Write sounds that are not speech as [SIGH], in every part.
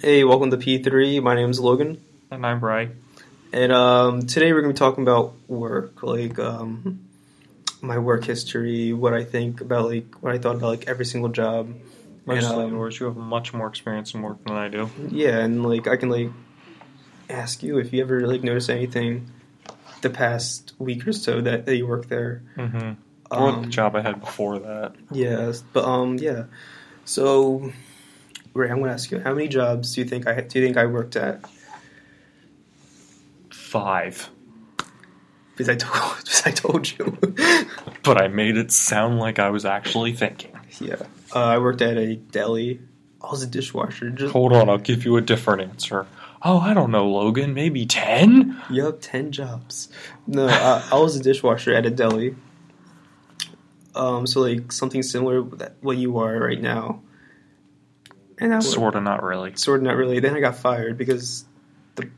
Hey, welcome to P3. My name is Logan, And I'm Bry. and um, today we're gonna be talking about work, like um, my work history, what I think about, like what I thought about, like every single job. Mostly um, yours. You have much more experience in work than I do. Yeah, and like I can like ask you if you ever like notice anything the past week or so that, that you work there. Mm-hmm. or the Um, job I had before that. Yes, but um, yeah. So, Ray, I'm gonna ask you, how many jobs do you think I do you think I worked at? Five. Because I told, [LAUGHS] because I told you. [LAUGHS] But I made it sound like I was actually thinking. yeah, uh, I worked at a deli. I was a dishwasher. Just Hold on, I'll give you a different answer. Oh, I don't know, Logan. Maybe ten? Yup, ten jobs. No, I, I was a dishwasher at a deli. Um, so like something similar that, what you are right now. And I was Sort of, not really. sort of not really. Then I got fired because the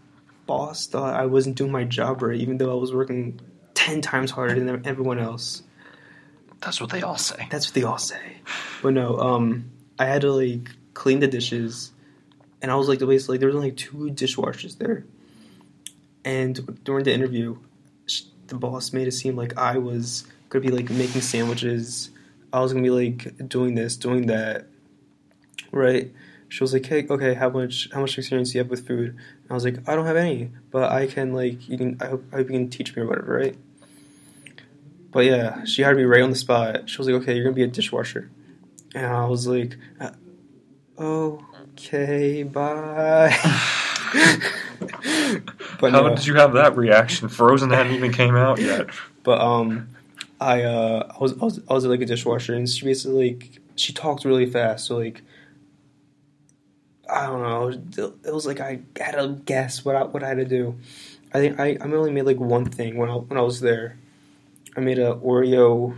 boss thought I wasn't doing my job right, even though I was working ten times harder than everyone else. That's what they all say. That's what they all say. But no, um, I had to like clean the dishes, and I was like the basically there was only like two dishwashers there. And during the interview, the boss made it seem like I was gonna be like making sandwiches. I was gonna be like doing this, doing that, right? She was like, "Hey, okay, how much how much experience do you have with food?" And I was like, "I don't have any, but I can like you can I hope, I hope you can teach me or whatever, right?" But yeah, she hired me right on the spot. She was like, "Okay, you're gonna be a dishwasher," and I was like, uh, "Okay, bye." [LAUGHS] but How no, did you have that reaction? Frozen hadn't even came out yet. but um, I uh, I was I was I was like a dishwasher, and she basically like she talked really fast, so like. I don't know. It was like I had to guess what I, what I had to do. I think I, I only made like one thing when I when I was there. I made a Oreo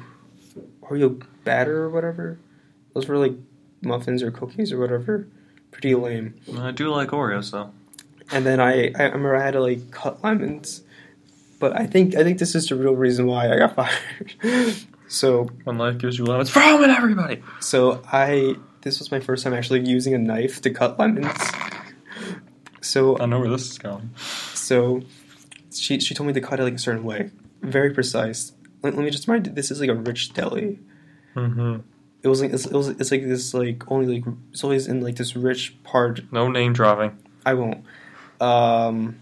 Oreo batter or whatever. Those were like muffins or cookies or whatever. Pretty lame. I do like Oreos, though. And then I I remember I had to like cut lemons. But I think I think this is the real reason why I got [LAUGHS] fired. so When life gives you lemons, throw them at everybody! so I this was my first time actually using a knife to cut lemons. So I know where this is going. So she she told me to cut it like a certain way, very precise. Let, let me just remind you, this is like a rich deli. Mm-hmm. It was like it's, it was it's like this like only like it's always in like this rich part. No name dropping. I won't. Um,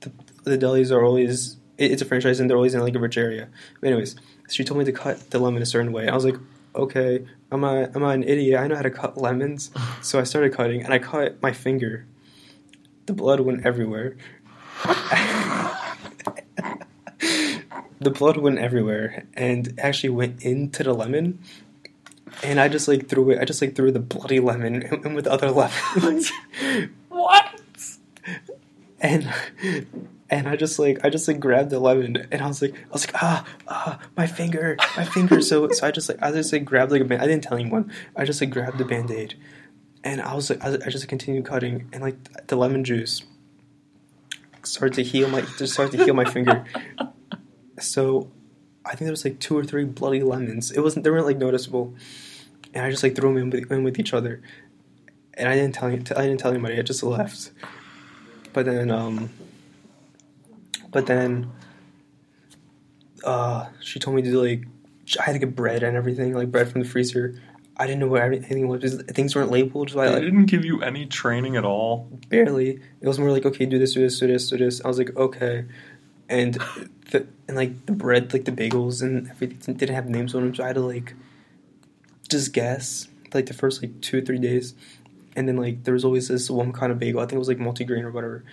the the delis are always it, it's a franchise and they're always in like a rich area. But anyways, she told me to cut the lemon a certain way. I was like, okay, am I am I an idiot? I know how to cut lemons. [LAUGHS] So I started cutting and I cut my finger. The blood went everywhere. [LAUGHS] the blood went everywhere and actually went into the lemon. And I just like threw it. I just like threw the bloody lemon in with the other [LAUGHS] lemons. What? and and I just like I just like grabbed the lemon and I was like I was like ah ah my finger my finger. So so I just like I just like grabbed like a band I didn't tell anyone. I just like grabbed the band aid and I was like I, just continued cutting and like the lemon juice started to heal my just started to heal my finger. So I think there was like two or three bloody lemons. It wasn't they weren't like noticeable. And I just like threw them in with, in with each other. And I didn't tell I didn't tell anybody. I just left. But then um but then uh she told me to like I had to get bread and everything like bread from the freezer. I didn't know what everything was. Things weren't labeled so I like didn't give you any training at all. barely. It was more like okay do this do this do this do this. I was like okay. And the and like the bread like the bagels and everything didn't have names on them so I had to like just guess like the first like two or three days. And then like there was always this one kind of bagel I think it was like multigrain or whatever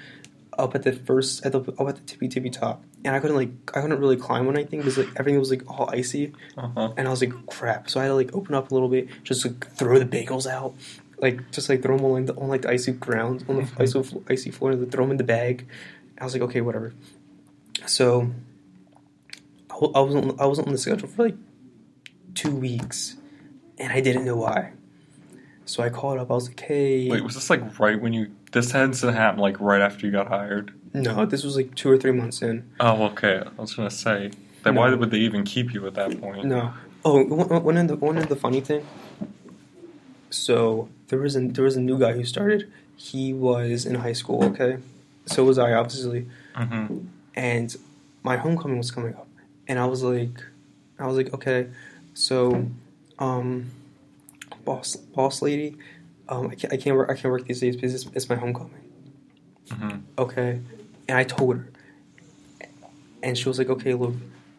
up at the first at the up at the tippy tippy top. And I couldn't like I couldn't really climb on anything because like everything was like all icy. Uh-huh. and I was like crap. So I had to like open up a little bit just like throw the bagels out. Like just like throw them on like the, on like the icy ground on the Mhm. icy, icy floor and throw them in the bag. I was like okay whatever. So I I wasn't I wasn't on the schedule for like two weeks and I didn't know why. So I called up. I was like hey Wait, was this like right when you. This had to happen like right after you got hired? no this was like two or three months in Oh, okay. I was gonna say. Then No. why would they even keep you at that point? No. Oh, one of the one of the funny thing. So there was a there was a new guy who started. He was in high school, okay. So was I, obviously. Mm-hmm. And my homecoming was coming up, and I was like, I was like, okay, so, um, boss boss lady, um, I can't I can't work I can't work these days because it's, it's my homecoming. Mm-hmm. Okay, and I told her, and she was like, okay, look,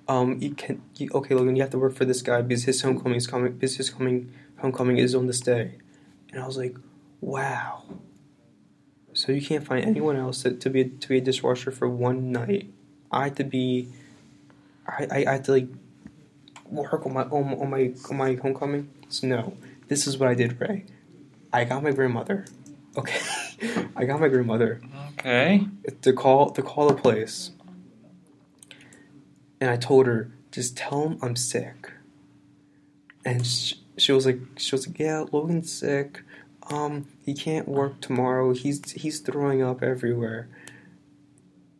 um, you can you, okay, Logan, you have to work for this guy because his homecoming is coming because his coming homecoming is on this day, and I was like, wow. So you can't find anyone else to, to be a, to be a dishwasher for one night. I had to be, I, I, I had to like work on my on, on my on my homecoming. So no, this is what I did, Ray. I got my grandmother. Okay, [LAUGHS] I got my grandmother Okay. to call to call the place, and I told her just tell him I'm sick. And she, she was like, she was like, yeah, Logan's sick. Um, he can't work tomorrow. He's he's throwing up everywhere.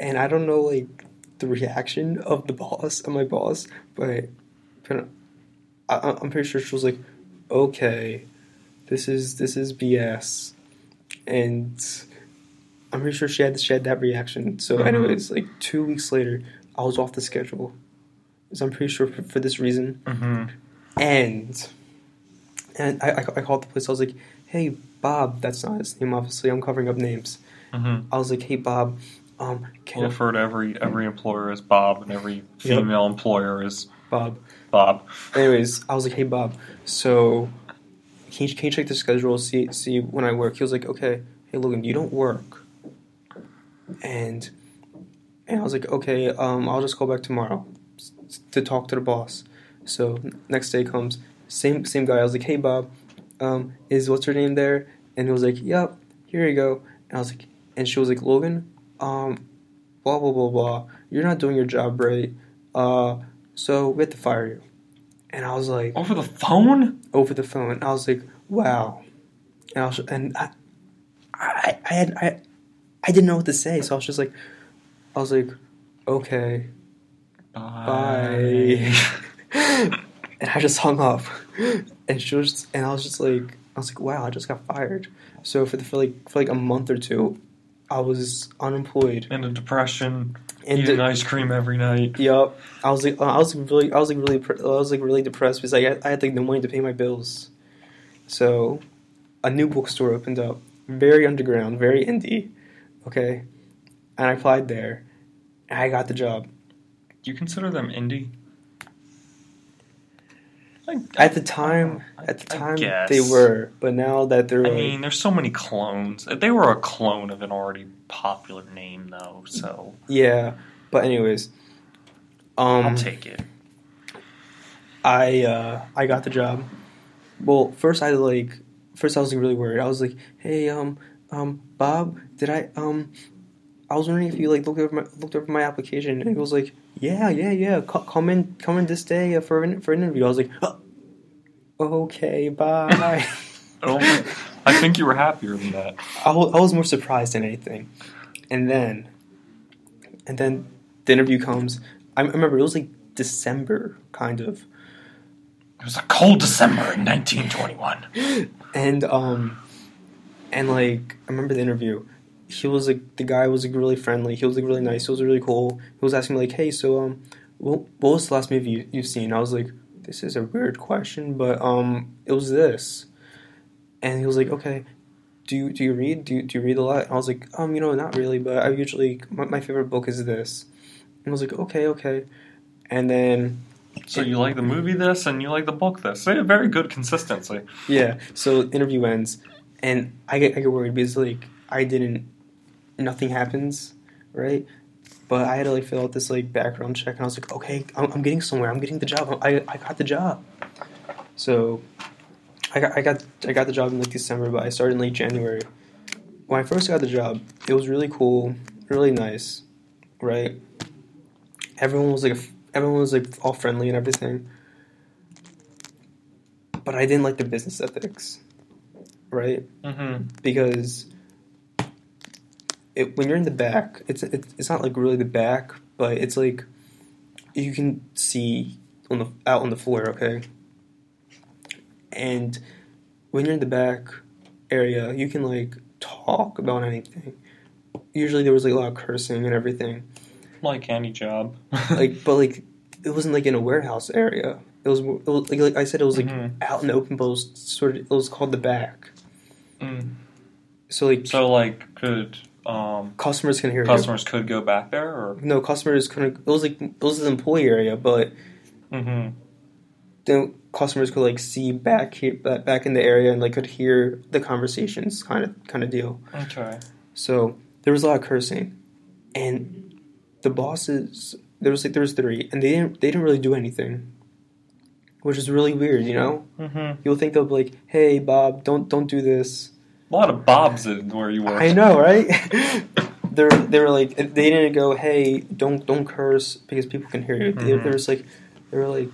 And I don't know like the reaction of the boss of my boss, but, but I, I'm pretty sure she was like, okay, this is this is BS, and I'm pretty sure she had she had that reaction. So, Mhm. anyways, like two weeks later, I was off the schedule. So I'm pretty sure for, for this reason, Mm-hmm. and and I, I I called the police. I was like, "Hey, Bob, that's not his name. Obviously, I'm covering up names." Mm-hmm. I was like, "Hey, Bob, um, can refer to every every employer as Bob, and every female employer as Bob?" Bob. Anyways, I was like, "Hey, Bob, so can you, can you check the schedule? See see when I work?" He was like, "Okay." Hey, Logan, you don't work, and and I was like, "Okay, um, I'll just call back tomorrow to talk to the boss." So next day comes, same same guy. I was like, "Hey, Bob, um, is what's her name there?" And he was like, "Yep, here you go." And I was like, and she was like, "Logan, um, blah blah blah blah. You're not doing your job right. Uh, so we have to fire you." And I was like, Over the phone? over the phone. I was like, "Wow," and I was, and I, I, I had, I, I didn't know what to say, so I was just like, I was like, "Okay, bye," [LAUGHS] and I just hung up. And she was, and I was just like, I was like, "Wow, I just got fired." So for the for like for like a month or two, I was unemployed. In a depression, And eating the- ice cream every night. Yup. I was like, I was like really, I was like really, I was like really depressed because I had, I had like no money to pay my bills. So, a new bookstore opened up, very underground, very indie. Okay, and I applied there, and I got the job. Do you consider them indie? I, At the time, at the time they were, but now that they're I like, mean, there's so many clones. They were a clone of an already popular name, though. So yeah. But anyways, um, I'll take it. I uh, I got the job. Well, first I like first I was like, really worried. I was like, "Hey, um, um, Bob, did I um, I was wondering if you like looked over my looked over my application." And he was like, "Yeah, yeah, yeah. Co- come in, come in this day uh, for an for an interview." I was like, oh, "Okay, bye." [LAUGHS] Oh, I think you were happier than that. I I was more surprised than anything. And then, and then the interview comes. I I remember it was like December, kind of. It was a cold December in 1921. [GASPS] and um and like I remember the interview. He was like the guy was like really friendly. He was like really nice. He was really cool. He was asking me like, "Hey, so um, what, what was the last movie you, you've seen?" I was like, "This is a weird question, but um, it was this." And he was like, "Okay, do you do you read? Do you, do you read a lot?" And I was like, "Um, you know, not really, but I usually my, my favorite book is this." And I was like, "Okay, okay," and then So you like the movie this, and you like the book this. They have very good consistency. Yeah. So interview ends, and I get I get worried because like I didn't, nothing happens, right? But I had to like fill out this like background check, and I was like, okay, I'm, I'm getting somewhere. I'm getting the job. I I got the job. So, I got I got I got the job in like December, but I started in late January. When I first got the job, it was really cool, really nice, right? Everyone was like everyone was like all friendly and everything but I didn't like the business ethics, right? Mm-hmm. Because it, when you're in the back, it's it, it's not like really the back, but it's like you can see on the out on the floor, okay. And when you're in the back area, you can like talk about anything. Usually there was like a lot of cursing and everything. Like any job. [LAUGHS] Like, but like it wasn't like in a warehouse area. It was, it was like, like I said, it was like Mhm. out in the open, but it was sort of it was called the back. Mm. So like So like, could um, customers can hear you. customers could go back there, or No, customers couldn't. It was like it was an employee area, but hmm the customers could like see back here, back in the area, and like could hear the conversations, kind of kind of deal. okay, So there was a lot of cursing, and the bosses there was like there was three, and they didn't they didn't really do anything, which is really weird. You know, hmm you'll think they'll be like, "Hey, Bob, don't don't do this." A lot of bobs in where you work. I know, right? [LAUGHS] they're they were like they didn't go, "Hey, don't don't curse because people can hear you." They, they Mhm. were just like they were like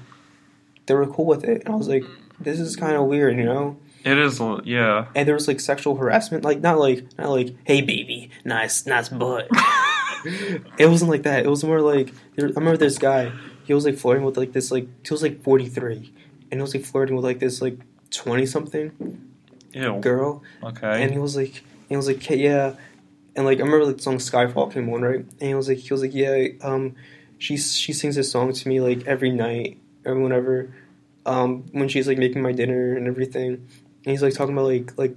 they were cool with it, and I was like, "This is kind of weird," you know. It is, yeah. And there was like sexual harassment, like not like not like, "Hey, baby, nice nice butt." [LAUGHS] it wasn't like that. It was more like there, I remember this guy. He was like flirting with like this like he was like forty three, and he was like flirting with like this like twenty something Ew. girl, Okay. and he was like he was like "Hey, yeah, and like I remember like the song Skyfall came on right, and he was like he was like yeah, um, she she sings this song to me like every night or whenever, um, when she's like making my dinner and everything, and he's like talking about like like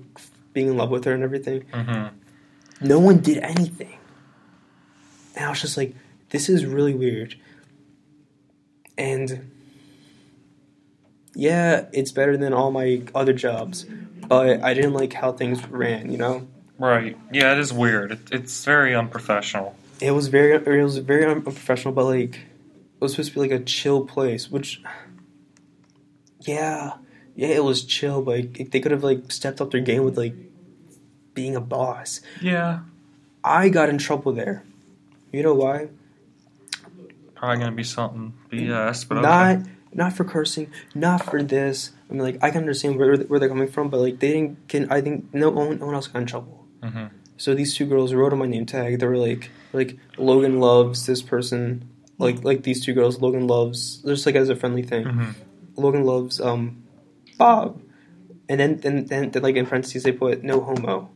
being in love with her and everything. hmm No one did anything, and I was just like, this is really weird, and. Yeah, it's better than all my other jobs, but I didn't like how things ran, you know? Right. Yeah, it is weird. It, it's very unprofessional. it was very it was very unprofessional but like it was supposed to be like a chill place which yeah yeah it was chill but like, they could have like stepped up their game with like being a boss Yeah. i got in trouble there you know why Probably gonna be something BS, but okay. Not for cursing not for this i mean like i can understand where, where they're coming from but like they didn't get i think no one, no one else got in trouble hmm So these two girls wrote on my name tag. They were like, like Logan loves this person. Like like these two girls, Logan loves just like as a friendly thing. hmm Logan loves um Bob, and then then then, then like in parentheses they put no homo.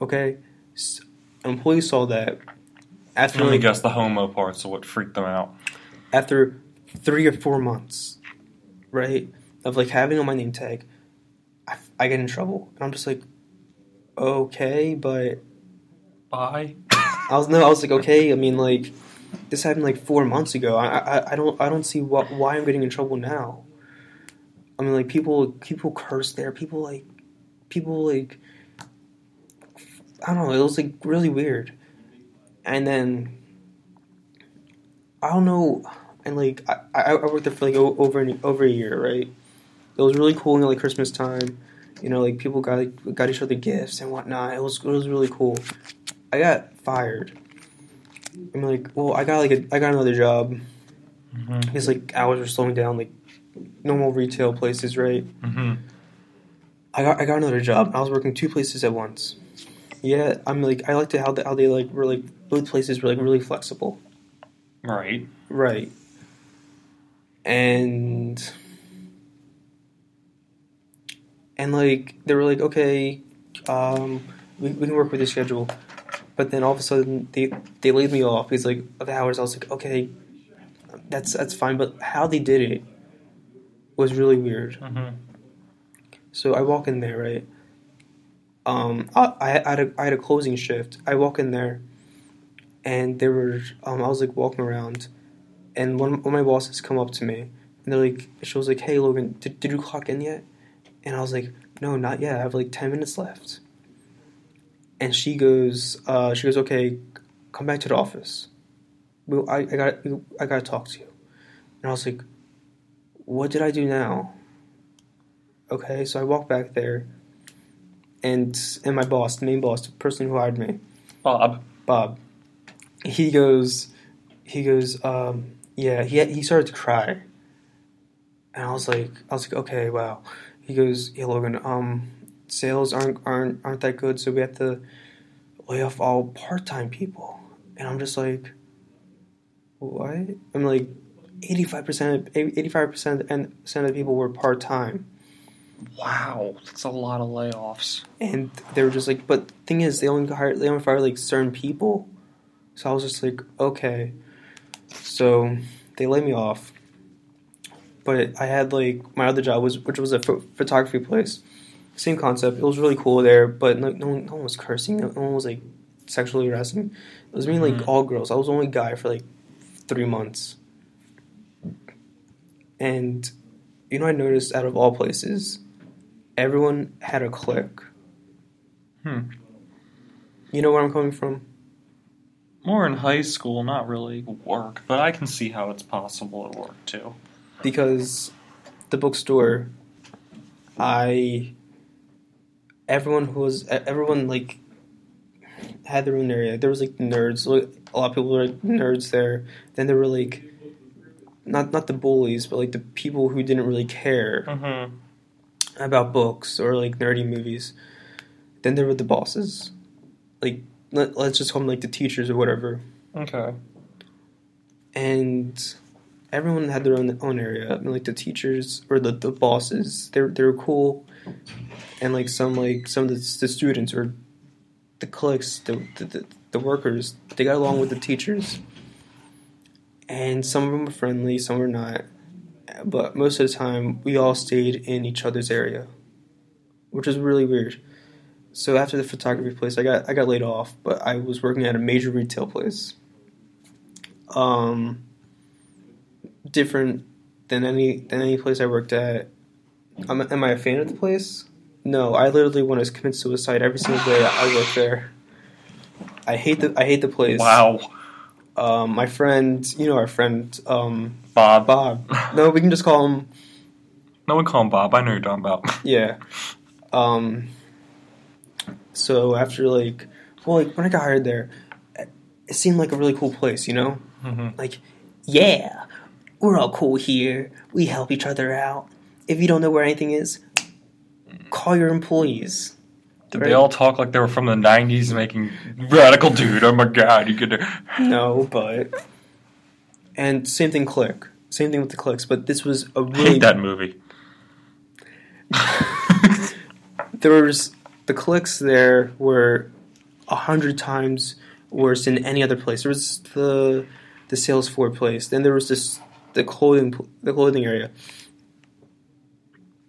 Okay, S an employee saw that after Let me like, guess the homo parts of what freaked them out. after three or four months, right, of like having on my name tag, I, I get in trouble, and I'm just like, okay, but Bye. I was no, I was like, okay. I mean, like, this happened like four months ago. I, I, I don't, I don't see what, why I'm getting in trouble now. I mean, like, people, people curse there. People like, people like, I don't know. It was like really weird. And then, I don't know. And like, I, I, I worked there for like over an, over a year, right? It was really cool. You know, like Christmas time. You know, like people got like, got each other gifts and whatnot. It was it was really cool. I got fired. I'm like, well, I got like a, I got another job. hmm Because like hours were slowing down, like normal retail places, right? hmm I got I got another job. I was working two places at once. Yeah, I'm like I liked it how they, how they like were like both places were like really flexible, Right. right? And and like they were like, okay, um, we, we can work with your schedule. But then all of a sudden they they laid me off because like of the hours. I was like, okay, that's that's fine. But how they did it was really weird. hmm So I walk in there, right? Um, I, I had a I had a closing shift. I walk in there, and there were um, I was like walking around, and one, one of my bosses come up to me, and they're like, she was like, "Hey Logan, did, did you clock in yet?" And I was like, "No, not yet. I have like ten minutes left." And she goes, uh, she goes, "Okay, come back to the office. Well, I I got I got to talk to you." And I was like, "What did I do now?" Okay, so I walk back there, and and my boss, the main boss, the person who hired me, Bob. Bob, he goes, he goes, um, yeah, he he started to cry, and I was like, I was like, okay, wow. He goes, yeah, Logan, um, sales aren't aren't aren't that good, so we have to lay off all part time people, and I'm just like, what? I'm like, eighty five percent, eighty five percent, and percent of the people were part time. Wow, that's a lot of layoffs. and they were just like, but thing is, they only hired, they only fired like certain people. So I was just like, okay. So they laid me off, but I had like my other job was which was a pho- photography place. Same concept. It was really cool there, but no, no, one, no one was cursing. No one was like sexually harassing. It was mainly like Mhm. all girls. I was the only guy for like three months. And you know, I noticed out of all places, everyone had a clique. Hmm. You know where I'm coming from? More in high school, not really work, but I can see how it's possible at work too. Because the bookstore, I everyone who was everyone like had their own area. There was like nerds. A lot of people were like, nerds there. Then there were like not not the bullies, but like the people who didn't really care Mm-hmm. about books or like nerdy movies. Then there were the bosses, like let, let's just call them like the teachers or whatever. Okay. and everyone had their own own area. And, like the teachers or the, the bosses, they they were cool, and like some like some of the, the students or the cliques, the, the the the workers, they got along with the teachers, and some of them were friendly, some were not. But most of the time, we all stayed in each other's area, which was really weird. So after the photography place, I got I got laid off, but I was working at a major retail place um different than any than any place I worked at. Am, am I a fan of the place? No, I literally want to commit suicide every single day I work there. I hate the I hate the place. Wow, Um, my friend, you know our friend, um, Bob. Bob. No, we can just call him. No we call him Bob. I know you're talking about. Yeah. Um. So after like, well, like when I got hired there, it seemed like a really cool place, you know. hmm like, yeah, we're all cool here. We help each other out. If you don't know where anything is, call your employees. Did Right. they all talk like they were from the '90s, making radical dude? Oh my god, you could. [LAUGHS] No, but and same thing, click. Same thing with the clicks, but this was a really hate that movie. [LAUGHS] there was the clicks there were a hundred times worse than any other place. There was the the sales floor place. Then there was this the clothing the clothing area.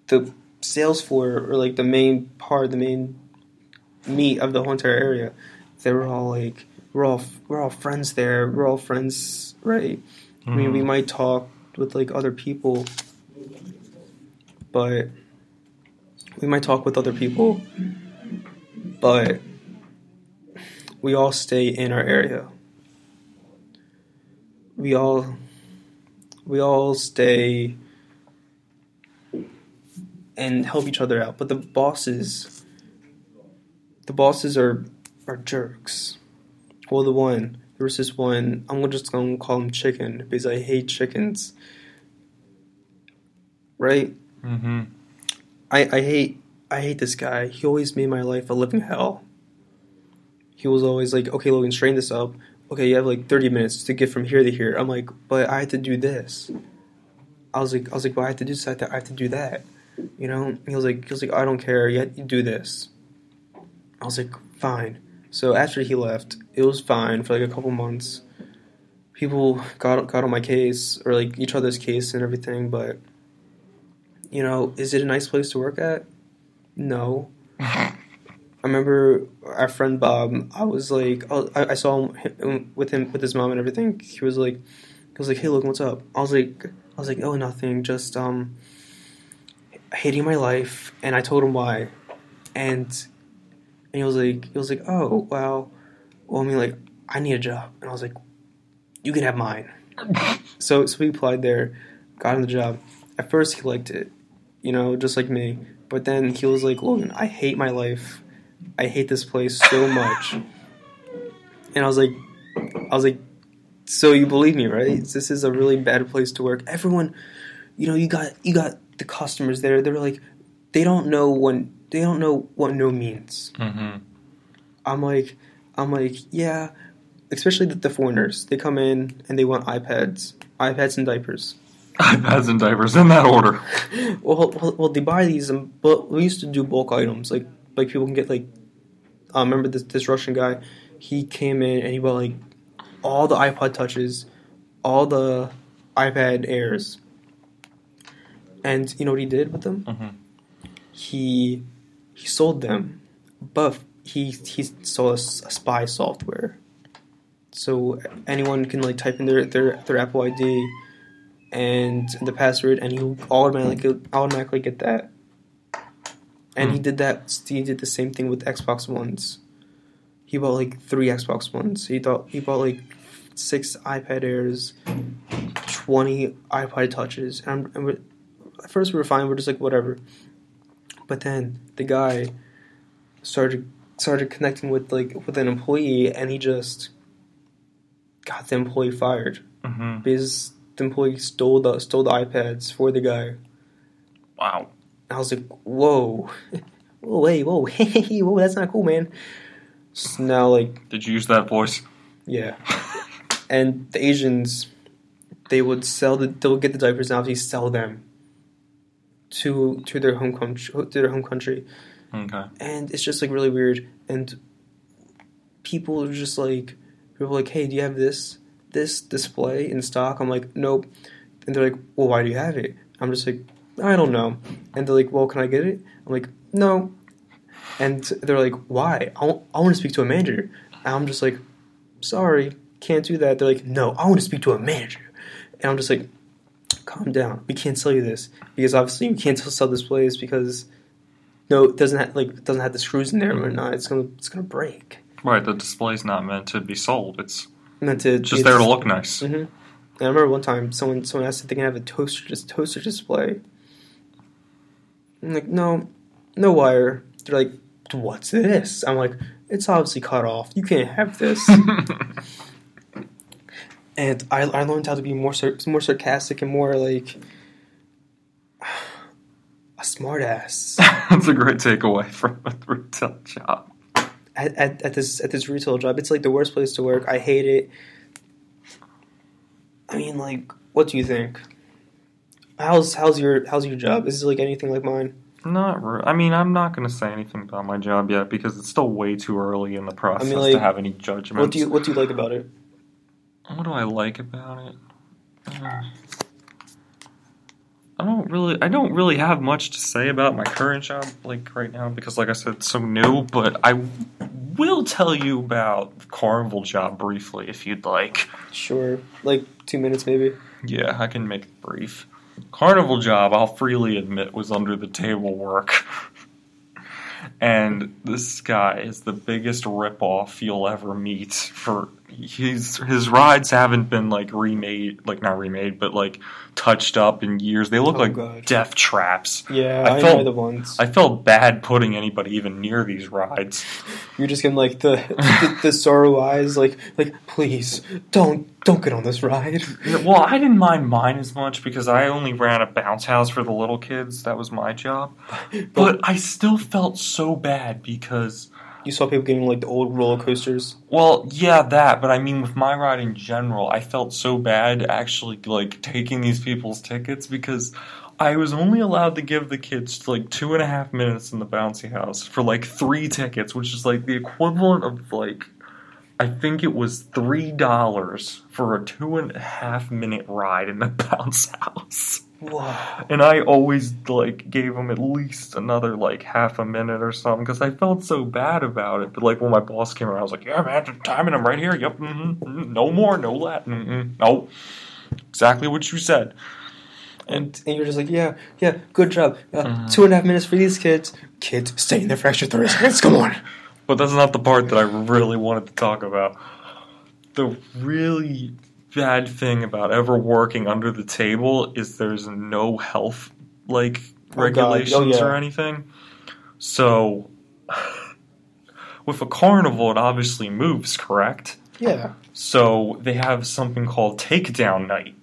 The sales floor or like the main part, the main meat of the whole entire area. They were all like we're all we're all friends there. We're all friends, right? I mean, we Mhm. might talk with like other people, but we might talk with other people, but we all stay in our area. We all we all stay and help each other out. But the bosses the bosses are are jerks. Well the one there was this one I'm just gonna call him chicken because I hate chickens. Right? Mm-hmm. I, I hate I hate this guy. He always made my life a living hell. He was always like, okay, Logan, straighten this up. Okay, you have like 30 minutes to get from here to here. I'm like, but I have to do this. I was like, I was like, well, I have to do this. I have to, I have to do that. You know? He was like, he was like, I don't care. You, you do this. I was like, fine. So after he left, it was fine for like a couple months. People got got on my case or like each other's case and everything, but you know, is it a nice place to work at? No. [LAUGHS] I remember our friend Bob. I was like, I, I saw him with him with his mom and everything. He was like, he was like, "Hey, look, what's up?" I was like, I was like, "Oh, nothing. Just um, hating my life." And I told him why, and and he was like, he was like, "Oh, well, well, I mean, like, I need a job," and I was like, "You can have mine." [LAUGHS] So so we applied there, got him the job. At first, he liked it, you know, just like me. But then he was like, Logan, I hate my life. I hate this place so much. And I was like, I was like, so you believe me, right? This is a really bad place to work. Everyone, you know, you got you got the customers there. They're like, they don't know when they don't know what no means. hmm I'm like, I'm like, yeah. Especially the, the foreigners, they come in and they want iPads, iPads and diapers. [LAUGHS] iPads and diapers in that order. Well, well, well, they buy these, and but we used to do bulk items. Like, like people can get like. Uh, remember this this Russian guy? He came in and he bought like all the iPod touches, all the iPad Airs, and you know what he did with them? Mhm. He he sold them, but he he sold us a spy software, so anyone can like type in their their their Apple ID and the password, and you automatically automatically get that. And he Hmm. did that. He did the same thing with Xbox Ones. He bought like three Xbox Ones. He thought he bought like six iPad Airs, twenty iPod Touches. And, and at first we were fine. We're just like whatever. But then the guy started started connecting with like with an employee, and he just got the employee fired hmm because employee stole the stole the iPads for the guy. Wow. I was like, whoa, [LAUGHS] whoa, hey, whoa, [LAUGHS] hey, whoa, that's not cool, man. So now, like, Did you use that voice? yeah, and the Asians, they would sell the, they would get the diapers and obviously sell them to to their home country, to their home country, Okay. and it's just like really weird. And people are just like, people are like, hey, do you have this this display in stock? I'm like, nope. And they're like, well, why do you have it? I'm just like, I don't know. And they're like, well, can I get it? I'm like, no. And they're like, why? I want, to speak to a manager. And I'm just like, sorry, can't do that. They're like, no, I want to speak to a manager. And I'm just like, calm down. We can't sell you this because obviously you can't sell displays because no, it doesn't have like it doesn't have the screws in there or not. It's gonna it's gonna break. Right, the display's not meant to be sold. It's Meant to just there to look nice. hmm And I remember one time someone someone asked if they can have a toaster just toaster display. I'm like, no, no wire. They're like, what's this? I'm like, it's obviously cut off. You can't have this. [LAUGHS] and I, I learned how to be more more sarcastic and more like [SIGHS] a smartass [LAUGHS] That's a great takeaway from a retail job. At, at, at this at this retail job. It's like the worst place to work. I hate it. I mean, like, what do you think? How's how's your how's your job? Is it like anything like mine? Not re- I mean, I'm not going to say anything about my job yet because it's still way too early in the process like, to have any judgments. What do you what do you like about it? What do I like about it? Uh, I don't really, I don't really have much to say about my current job, like right now, because, like I said, it's so new. But I will tell you about the carnival job briefly, if you'd like. Sure, like two minutes maybe. Yeah, I can make it brief. Carnival job, I'll freely admit, was under the table work. and this guy is the biggest ripoff you'll ever meet. For his his rides haven't been like remade, like not remade, but like touched up in years. They look Oh, like God. death traps. Yeah, I I, felt- know the ones. I felt bad putting anybody even near these rides. You're just getting like the, the the sorrow eyes, like like please don't don't get on this ride. Well, I didn't mind mine as much because I only ran a bounce house for the little kids. That was my job. But I still felt so bad because, You saw people getting like the old roller coasters. well, yeah, that. But I mean, with my ride in general, I felt so bad actually like taking these people's tickets because I was only allowed to give the kids like two and a half minutes in the bouncy house for like three tickets, which is like the equivalent of like. I think it was three dollars for a two and a half minute ride in the [LAUGHS] bounce house. And I always like gave him at least another like half a minute or something because I felt so bad about it. But like when my boss came around, I was like, "Yeah, man, I'm timing him right here. Yep, mm no more, no that, mm no, exactly what you said." And and you're just like, yeah, yeah, good job. Uh, Mhm. Two and a half minutes for these kids. Kids, stay in there for extra thirty seconds. Come on. But that's not the part that I really wanted to talk about. The really bad thing about ever working under the table is there's no health like Oh, regulations Oh, yeah. or anything. So [LAUGHS] with a carnival it obviously moves, correct? Yeah. So they have something called takedown night.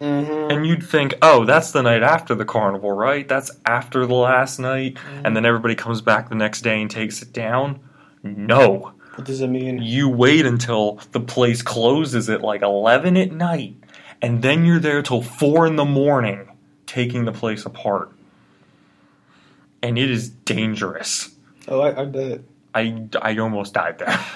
Mm-hmm. And you'd think, oh, that's the night after the carnival, right? That's after the last night, and then everybody comes back the next day and takes it down. No. What does it mean? You wait until the place closes at like 11 at night, and then you're there till four in the morning taking the place apart. And it is dangerous. Oh, I, I bet. I, I almost died there. [LAUGHS]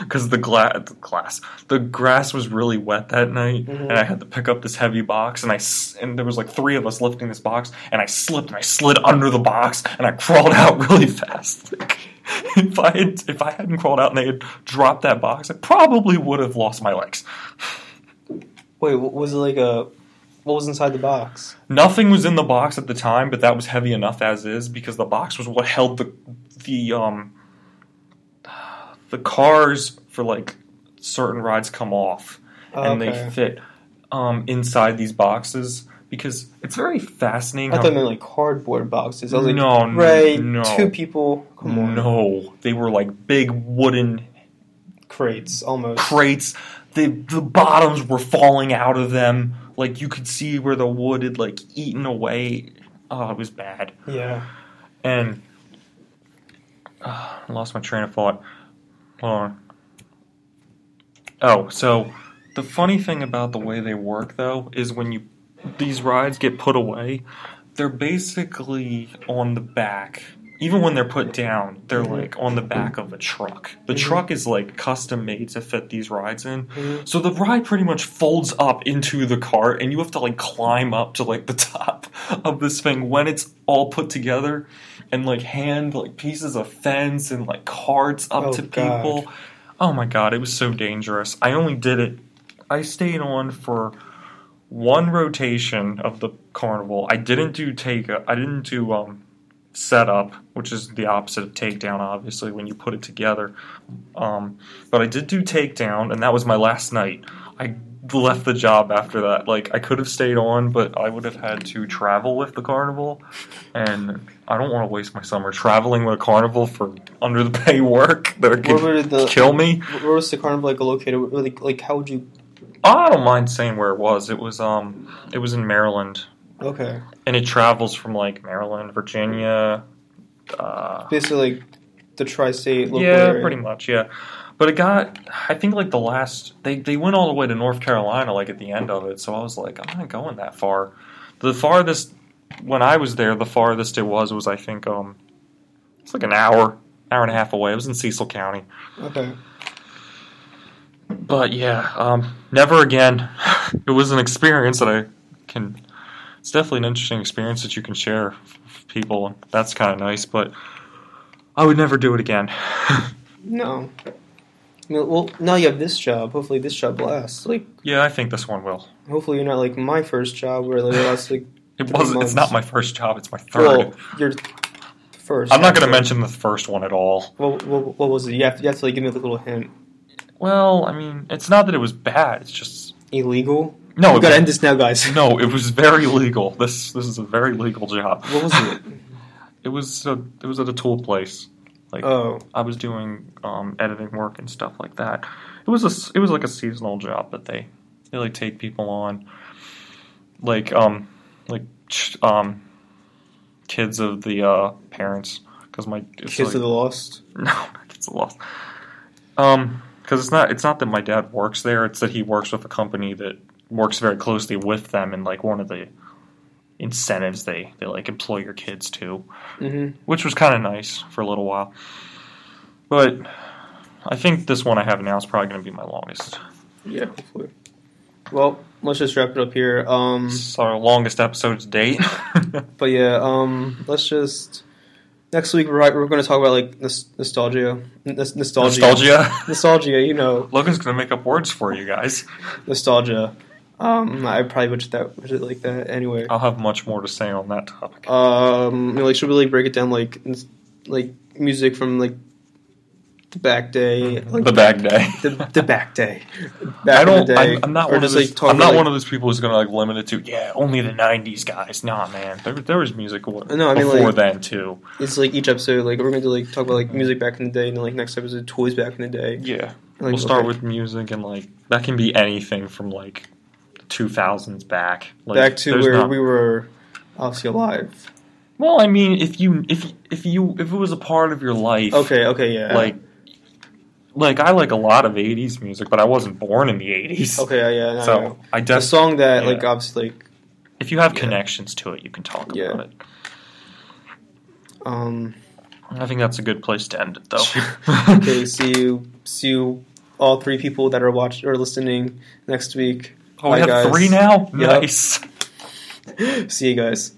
Because the, gla- the glass, the grass was really wet that night, Mhm. and I had to pick up this heavy box, and I s- and there was like three of us lifting this box, and I slipped and I slid under the box, and I [LAUGHS] crawled out really fast. [LAUGHS] [LAUGHS] If I had if I hadn't crawled out and they had dropped that box, I probably would have lost my legs. [SIGHS] Wait, was it like a? What was inside the box? Nothing was in the box at the time, but that was heavy enough as is because the box was what held the the um [SIGHS] the cars for like certain rides come off and Okay. they fit um inside these boxes because it's very fascinating. I how- thought they were like cardboard boxes. I was like, No, right, no. two people. Come on, no, they were like big wooden crates almost. crates. The the bottoms were falling out of them. Like you could see where the wood had like eaten away. Oh, it was bad. Yeah. And uh, I lost my train of thought. Hold on. Oh, so the funny thing about the way they work though is when you these rides get put away, they're basically on the back. Even when they're put down, they're Mhm. like on the back of a truck. The Mhm. truck is like custom made to fit these rides in. Mhm. So the ride pretty much folds up into the cart, and you have to like climb up to like the [LAUGHS] top of this thing when it's all put together, and like hand like pieces of fence and like carts up Oh, to God. people. Oh my god, it was so dangerous. I only did it. I stayed on for one rotation of the carnival. I didn't do take. I didn't do um setup, which is the opposite of takedown, obviously, when you put it together. Um, but I did do takedown, and that was my last night. I left the job after that. Like I could have stayed on, but I would have had to travel with the carnival, and I don't want to waste my summer traveling with a carnival for under the pay work that could kill me. Where was the carnival like located? Like, like how would you? I don't mind saying where it was. It was um, it was in Maryland, Okay, and it travels from like Maryland, Virginia. Uh, basically like the tri-state. Local yeah, area. pretty much, yeah. But it got, I think, like the last, they, they went all the way to North Carolina, like at the end of it. So I was like, I'm not going that far. The farthest, when I was there, the farthest it was was, I think, um, it's like an hour, hour and a half away. It was in Cecil County. Okay. But yeah, um, never again. [SIGHS] it was an experience that I can, it's definitely an interesting experience that you can share with people. That's kind of nice, but I would never do it again. [LAUGHS] No. Well, now you have this job. Hopefully, this job lasts. Like, yeah, I think this one will. hopefully, you're not like my first job where like, it lasts like. [LAUGHS] It wasn't. months. It's not my first job. It's my third. Well, you're first. I'm not going to mention the first one at all. What, what, what was it? You have, to, you have to like give me a little hint. Well, I mean, it's not that it was bad. It's just Illegal. no. we It gotta end this now, guys. [LAUGHS] no, it was very legal. This this is a very legal job. What was it? [LAUGHS] It was a, it was at a tool place. Like Oh, I was doing um, editing work and stuff like that. It was a it was like a seasonal job that they they like take people on, like um like um kids of the uh, parents because my Kids like- of the Lost. [LAUGHS] No, Kids of the Lost. Um, because it's not it's not that my dad works there. It's that he works with a company that works very closely with them, and like one of the incentives they they like employ your kids to, Mm-hmm. which was kind of nice for a little while. But I think this one I have now is probably going to be my longest. Yeah, hopefully. Well, let's just wrap it up here. Um, It's our longest episode to date. [LAUGHS] but yeah, um, let's just next week we're we're going to talk about like nostalgia, nostalgia, Nostalgia. [LAUGHS] [LAUGHS] nostalgia. You know, Logan's going to make up words for you guys. nostalgia. Um, I probably butchered that it like that anyway. I'll have much more to say on that topic. Um, you know, like should we like break it down like like music from like the back day, like the back day. [LAUGHS] the, the back day. Back I in don't. the day. I'm, I'm not Or one of those. like, I'm not about, one of those people who's gonna like limit it to yeah only the '90s guys. Nah, man. There, there was music No, I mean, before like- then too. It's like each episode, like we're going to like talk about like music back in the day, and then like next episode, toys back in the day. Yeah, Like, we'll start okay. with music and like that can be anything from like 2000s back. Like, back to where not- we were obviously alive. Well, I mean, if you if if you if it was a part of your life, Okay, okay, yeah. like like I like a lot of '80s music, but I wasn't born in the '80s. Okay, yeah, yeah. no, So no. I just song that like obviously like if you have yeah. connections to it, you can talk Yeah. about it. um I think that's a good place to end it, though. [LAUGHS] okay, see you see you all three people that are watching or listening next week. oh, we have guys. three now. Yep. Nice. [LAUGHS] See you guys.